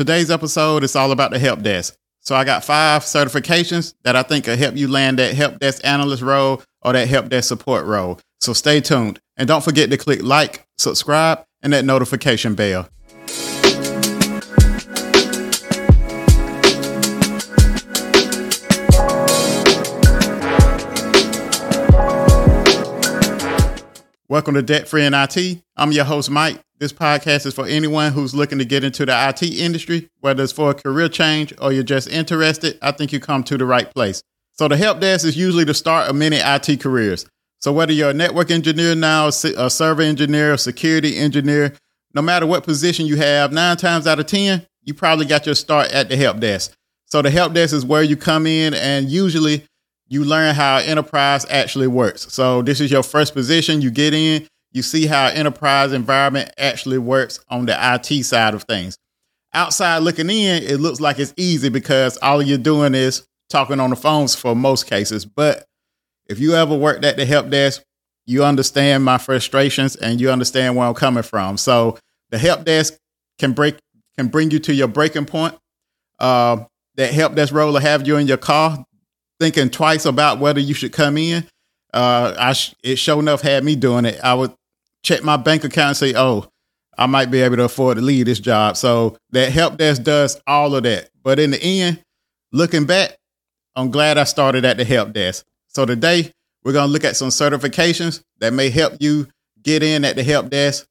Today's episode is all about the help desk. So I got five certifications that I think will help you land that help desk analyst role or that help desk support role. So stay tuned and don't forget to click like, subscribe, and that notification bell. Welcome to Debt Free in IT. I'm your host, Mike. This podcast is for anyone who's looking to get into the IT industry, whether it's for a career change or you're just interested. I think you come to the right place. So, the help desk is usually the start of many IT careers. So, whether you're a network engineer now, a server engineer, a security engineer, no matter what position you have, nine times out of 10, you probably got your start at the help desk. So, the help desk is where you come in and usually you learn how enterprise actually works. So this is your first position you get in. You see how enterprise environment actually works on the IT side of things. Outside looking in, it looks like it's easy because all you're doing is talking on the phones for most cases. But if you ever worked at the help desk, you understand my frustrations and you understand where I'm coming from. So the help desk can break can bring you to your breaking point. Uh, that help desk role will have you in your car thinking twice about whether you should come in. Uh, I sh- it sure enough had me doing it. I would check my bank account and say, "Oh, I might be able to afford to leave this job." So that help desk does all of that. But in the end, looking back, I'm glad I started at the help desk. So today we're gonna look at some certifications that may help you get in at the help desk,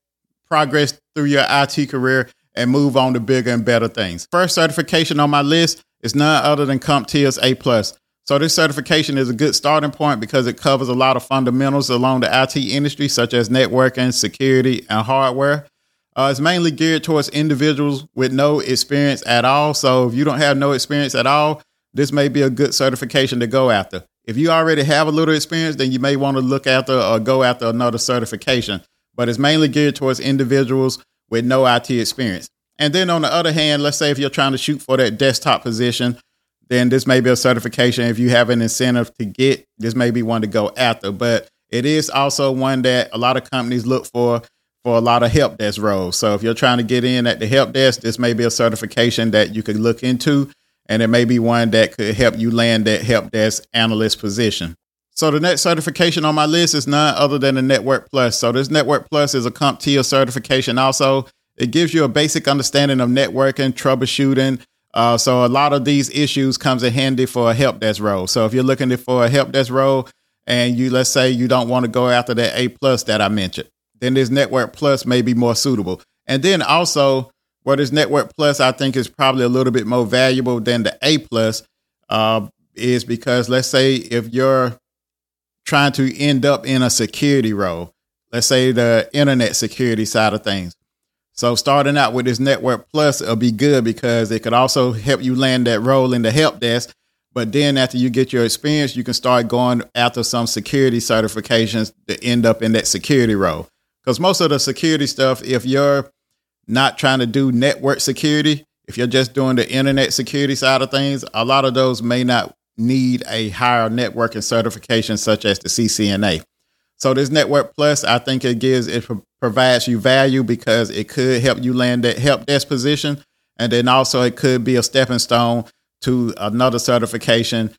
progress through your IT career, and move on to bigger and better things. First certification on my list is none other than CompTIA's A plus. So this certification is a good starting point because it covers a lot of fundamentals along the IT industry, such as networking, security, and hardware. Uh, it's mainly geared towards individuals with no experience at all. So if you don't have no experience at all, this may be a good certification to go after. If you already have a little experience, then you may want to look after or go after another certification. But it's mainly geared towards individuals with no IT experience. And then on the other hand, let's say if you're trying to shoot for that desktop position, then this may be a certification. If you have an incentive to get, this may be one to go after. But it is also one that a lot of companies look for for a lot of help desk roles. So if you're trying to get in at the help desk, this may be a certification that you could look into, and it may be one that could help you land that help desk analyst position. So the next certification on my list is none other than the Network Plus. So this Network Plus is a CompTIA certification. Also, it gives you a basic understanding of networking, troubleshooting, uh, so a lot of these issues comes in handy for a help desk role. So if you're looking for a help desk role and you let's say you don't want to go after that A plus that I mentioned, then this Network Plus may be more suitable. And then also where this Network Plus I think is probably a little bit more valuable than the A plus uh, is because let's say if you're trying to end up in a security role, let's say the internet security side of things so starting out with this Network Plus will be good because it could also help you land that role in the help desk. But then after you get your experience, you can start going after some security certifications to end up in that security role. Because most of the security stuff, if you're not trying to do network security, if you're just doing the internet security side of things, a lot of those may not need a higher networking certification such as the CCNA. So this Network Plus, I think it gives it provides you value because it could help you land that help desk position, and then also it could be a stepping stone to another certification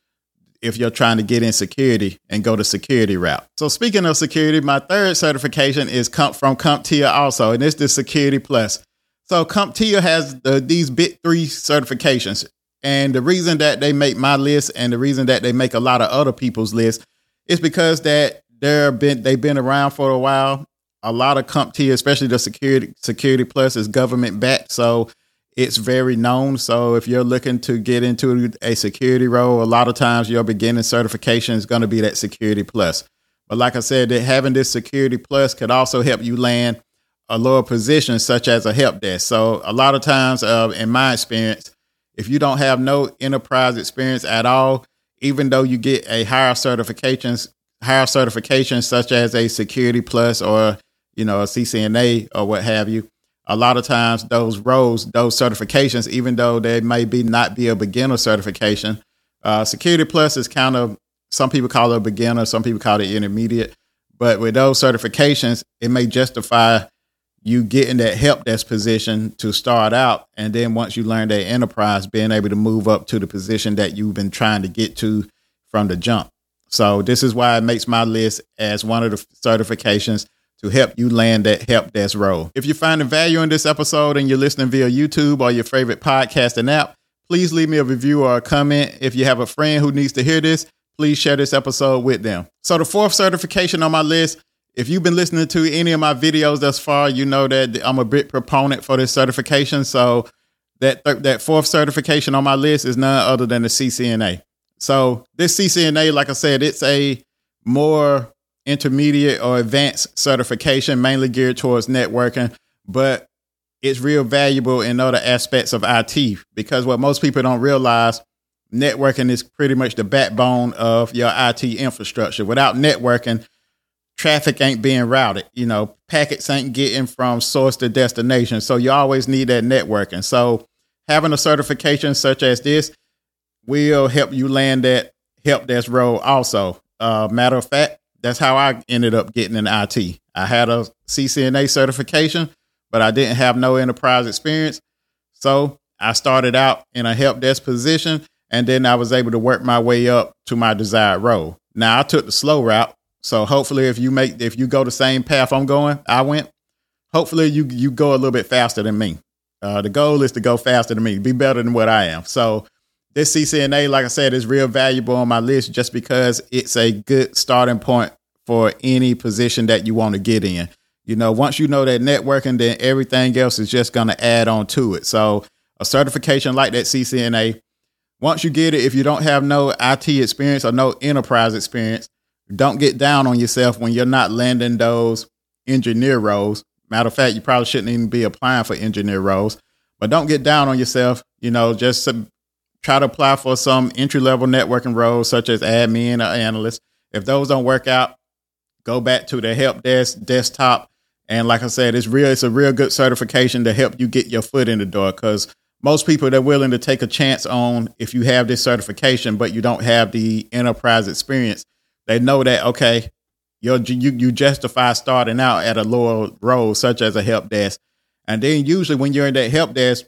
if you're trying to get in security and go the security route. So speaking of security, my third certification is from CompTIA also, and it's the Security Plus. So CompTIA has the, these big three certifications. And the reason that they make my list and the reason that they make a lot of other people's list is because that they're been they've been around for a while. A lot of CompTIA, especially the security security plus, is government backed, so it's very known. So if you're looking to get into a security role, a lot of times your beginning certification is going to be that security plus. But like I said, that having this security plus could also help you land a lower position, such as a help desk. So a lot of times, uh, in my experience, if you don't have no enterprise experience at all, even though you get a higher certifications higher certifications such as a security plus or you know a CCNA or what have you. A lot of times those roles, those certifications, even though they may be not be a beginner certification, uh, security plus is kind of some people call it a beginner, some people call it intermediate. But with those certifications, it may justify you getting that help desk position to start out. And then once you learn that enterprise, being able to move up to the position that you've been trying to get to from the jump. So this is why it makes my list as one of the certifications to help you land that help desk role. If you're finding value in this episode and you're listening via YouTube or your favorite podcasting app, please leave me a review or a comment. If you have a friend who needs to hear this, please share this episode with them. So the fourth certification on my list, if you've been listening to any of my videos thus far, you know that I'm a big proponent for this certification. So that th- that fourth certification on my list is none other than the CCNA. So this CCNA, like I said, it's a more intermediate or advanced certification, mainly geared towards networking, but it's real valuable in other aspects of IT because what most people don't realize, networking is pretty much the backbone of your IT infrastructure. Without networking, traffic ain't being routed. You know, packets ain't getting from source to destination. So you always need that networking. So having a certification such as this will help you land that help desk role also. Uh, matter of fact, that's how I ended up getting in IT. I had a CCNA certification, but I didn't have no enterprise experience. So I started out in a help desk position, and then I was able to work my way up to my desired role. Now I took the slow route. So hopefully, if you make if you go the same path I'm going, I went. Hopefully, you you go a little bit faster than me. Uh, the goal is to go faster than me, be better than what I am. So this CCNA, like I said, is real valuable on my list just because it's a good starting point for any position that you want to get in. You know, once you know that networking, then everything else is just going to add on to it. So, a certification like that CCNA, once you get it, if you don't have no IT experience or no enterprise experience, don't get down on yourself when you're not landing those engineer roles. Matter of fact, you probably shouldn't even be applying for engineer roles, but don't get down on yourself. You know, just try to apply for some entry level networking roles such as admin or analyst. If those don't work out, go back to the help desk desktop. And like I said, it's real. It's a real good certification to help you get your foot in the door. Because most people they're willing to take a chance on if you have this certification, but you don't have the enterprise experience. They know that okay, you you you justify starting out at a lower role such as a help desk, and then usually when you're in that help desk,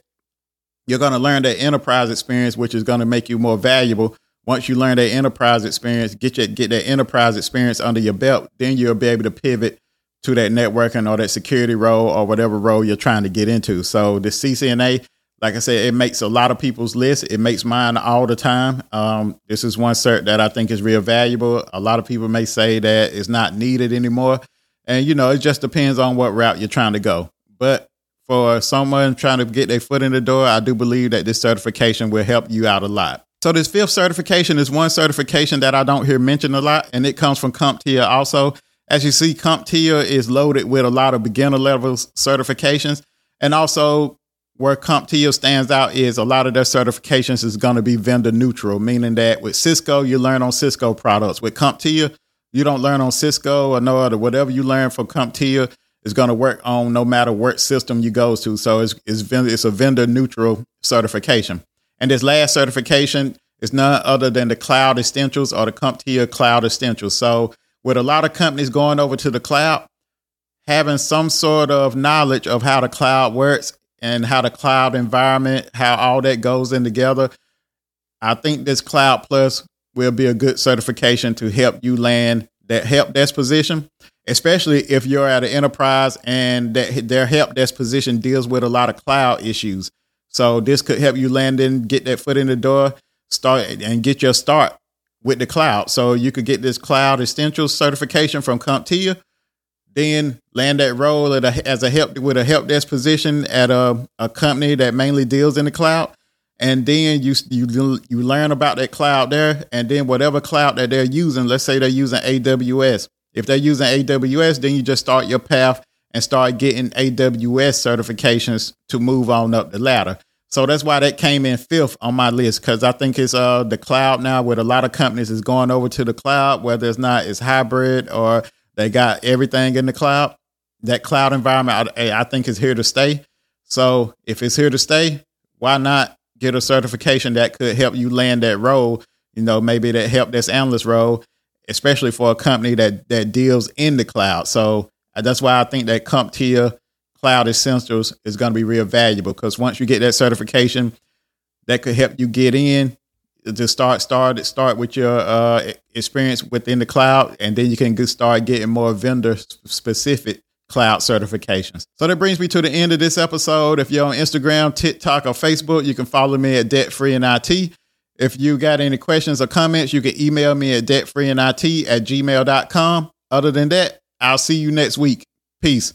you're going to learn that enterprise experience, which is going to make you more valuable. Once you learn that enterprise experience, get your get that enterprise experience under your belt, then you'll be able to pivot to that networking or that security role or whatever role you're trying to get into. So the CCNA, like I said, it makes a lot of people's list. It makes mine all the time. Um, this is one cert that I think is real valuable. A lot of people may say that it's not needed anymore. And, you know, it just depends on what route you're trying to go. But for someone trying to get their foot in the door, I do believe that this certification will help you out a lot. So this fifth certification is one certification that I don't hear mentioned a lot, and it comes from CompTIA also. As you see, CompTIA is loaded with a lot of beginner level certifications. And also where CompTIA stands out is a lot of their certifications is going to be vendor neutral, meaning that with Cisco, you learn on Cisco products. With CompTIA, you don't learn on Cisco or no other. Whatever you learn from CompTIA is going to work on no matter what system you go to. So it's it's, it's a vendor neutral certification. And this last certification is none other than the Cloud Essentials or the CompTIA Cloud Essentials. So with a lot of companies going over to the cloud, having some sort of knowledge of how the cloud works and how the cloud environment, how all that goes in together, I think this Cloud Plus will be a good certification to help you land that help desk position especially if you're at an enterprise and that their help desk position deals with a lot of cloud issues. So this could help you land in, get that foot in the door, start and get your start with the cloud. So you could get this cloud essentials certification from CompTIA, then land that role a, as a help with a help desk position at a, a company that mainly deals in the cloud. And then you you you learn about that cloud there, and then whatever cloud that they're using, let's say they're using AWS, if they're using AWS, then you just start your path and start getting AWS certifications to move on up the ladder. So that's why that came in fifth on my list because I think it's uh the cloud now with a lot of companies is going over to the cloud, whether it's not it's hybrid or they got everything in the cloud. That cloud environment I, I think is here to stay. So if it's here to stay, why not get a certification that could help you land that role? You know, maybe that help this analyst role especially for a company that that deals in the cloud. So uh, that's why I think that CompTIA Cloud Essentials is going to be real valuable because once you get that certification, that could help you get in to start start start with your uh, experience within the cloud, and then you can start getting more vendor specific cloud certifications. So that brings me to the end of this episode. If you're on Instagram, TikTok, or Facebook, you can follow me at Debt Free in IT. If you got any questions or comments, you can email me at debtfreeinit at gmail.com. Other than that, I'll see you next week. Peace.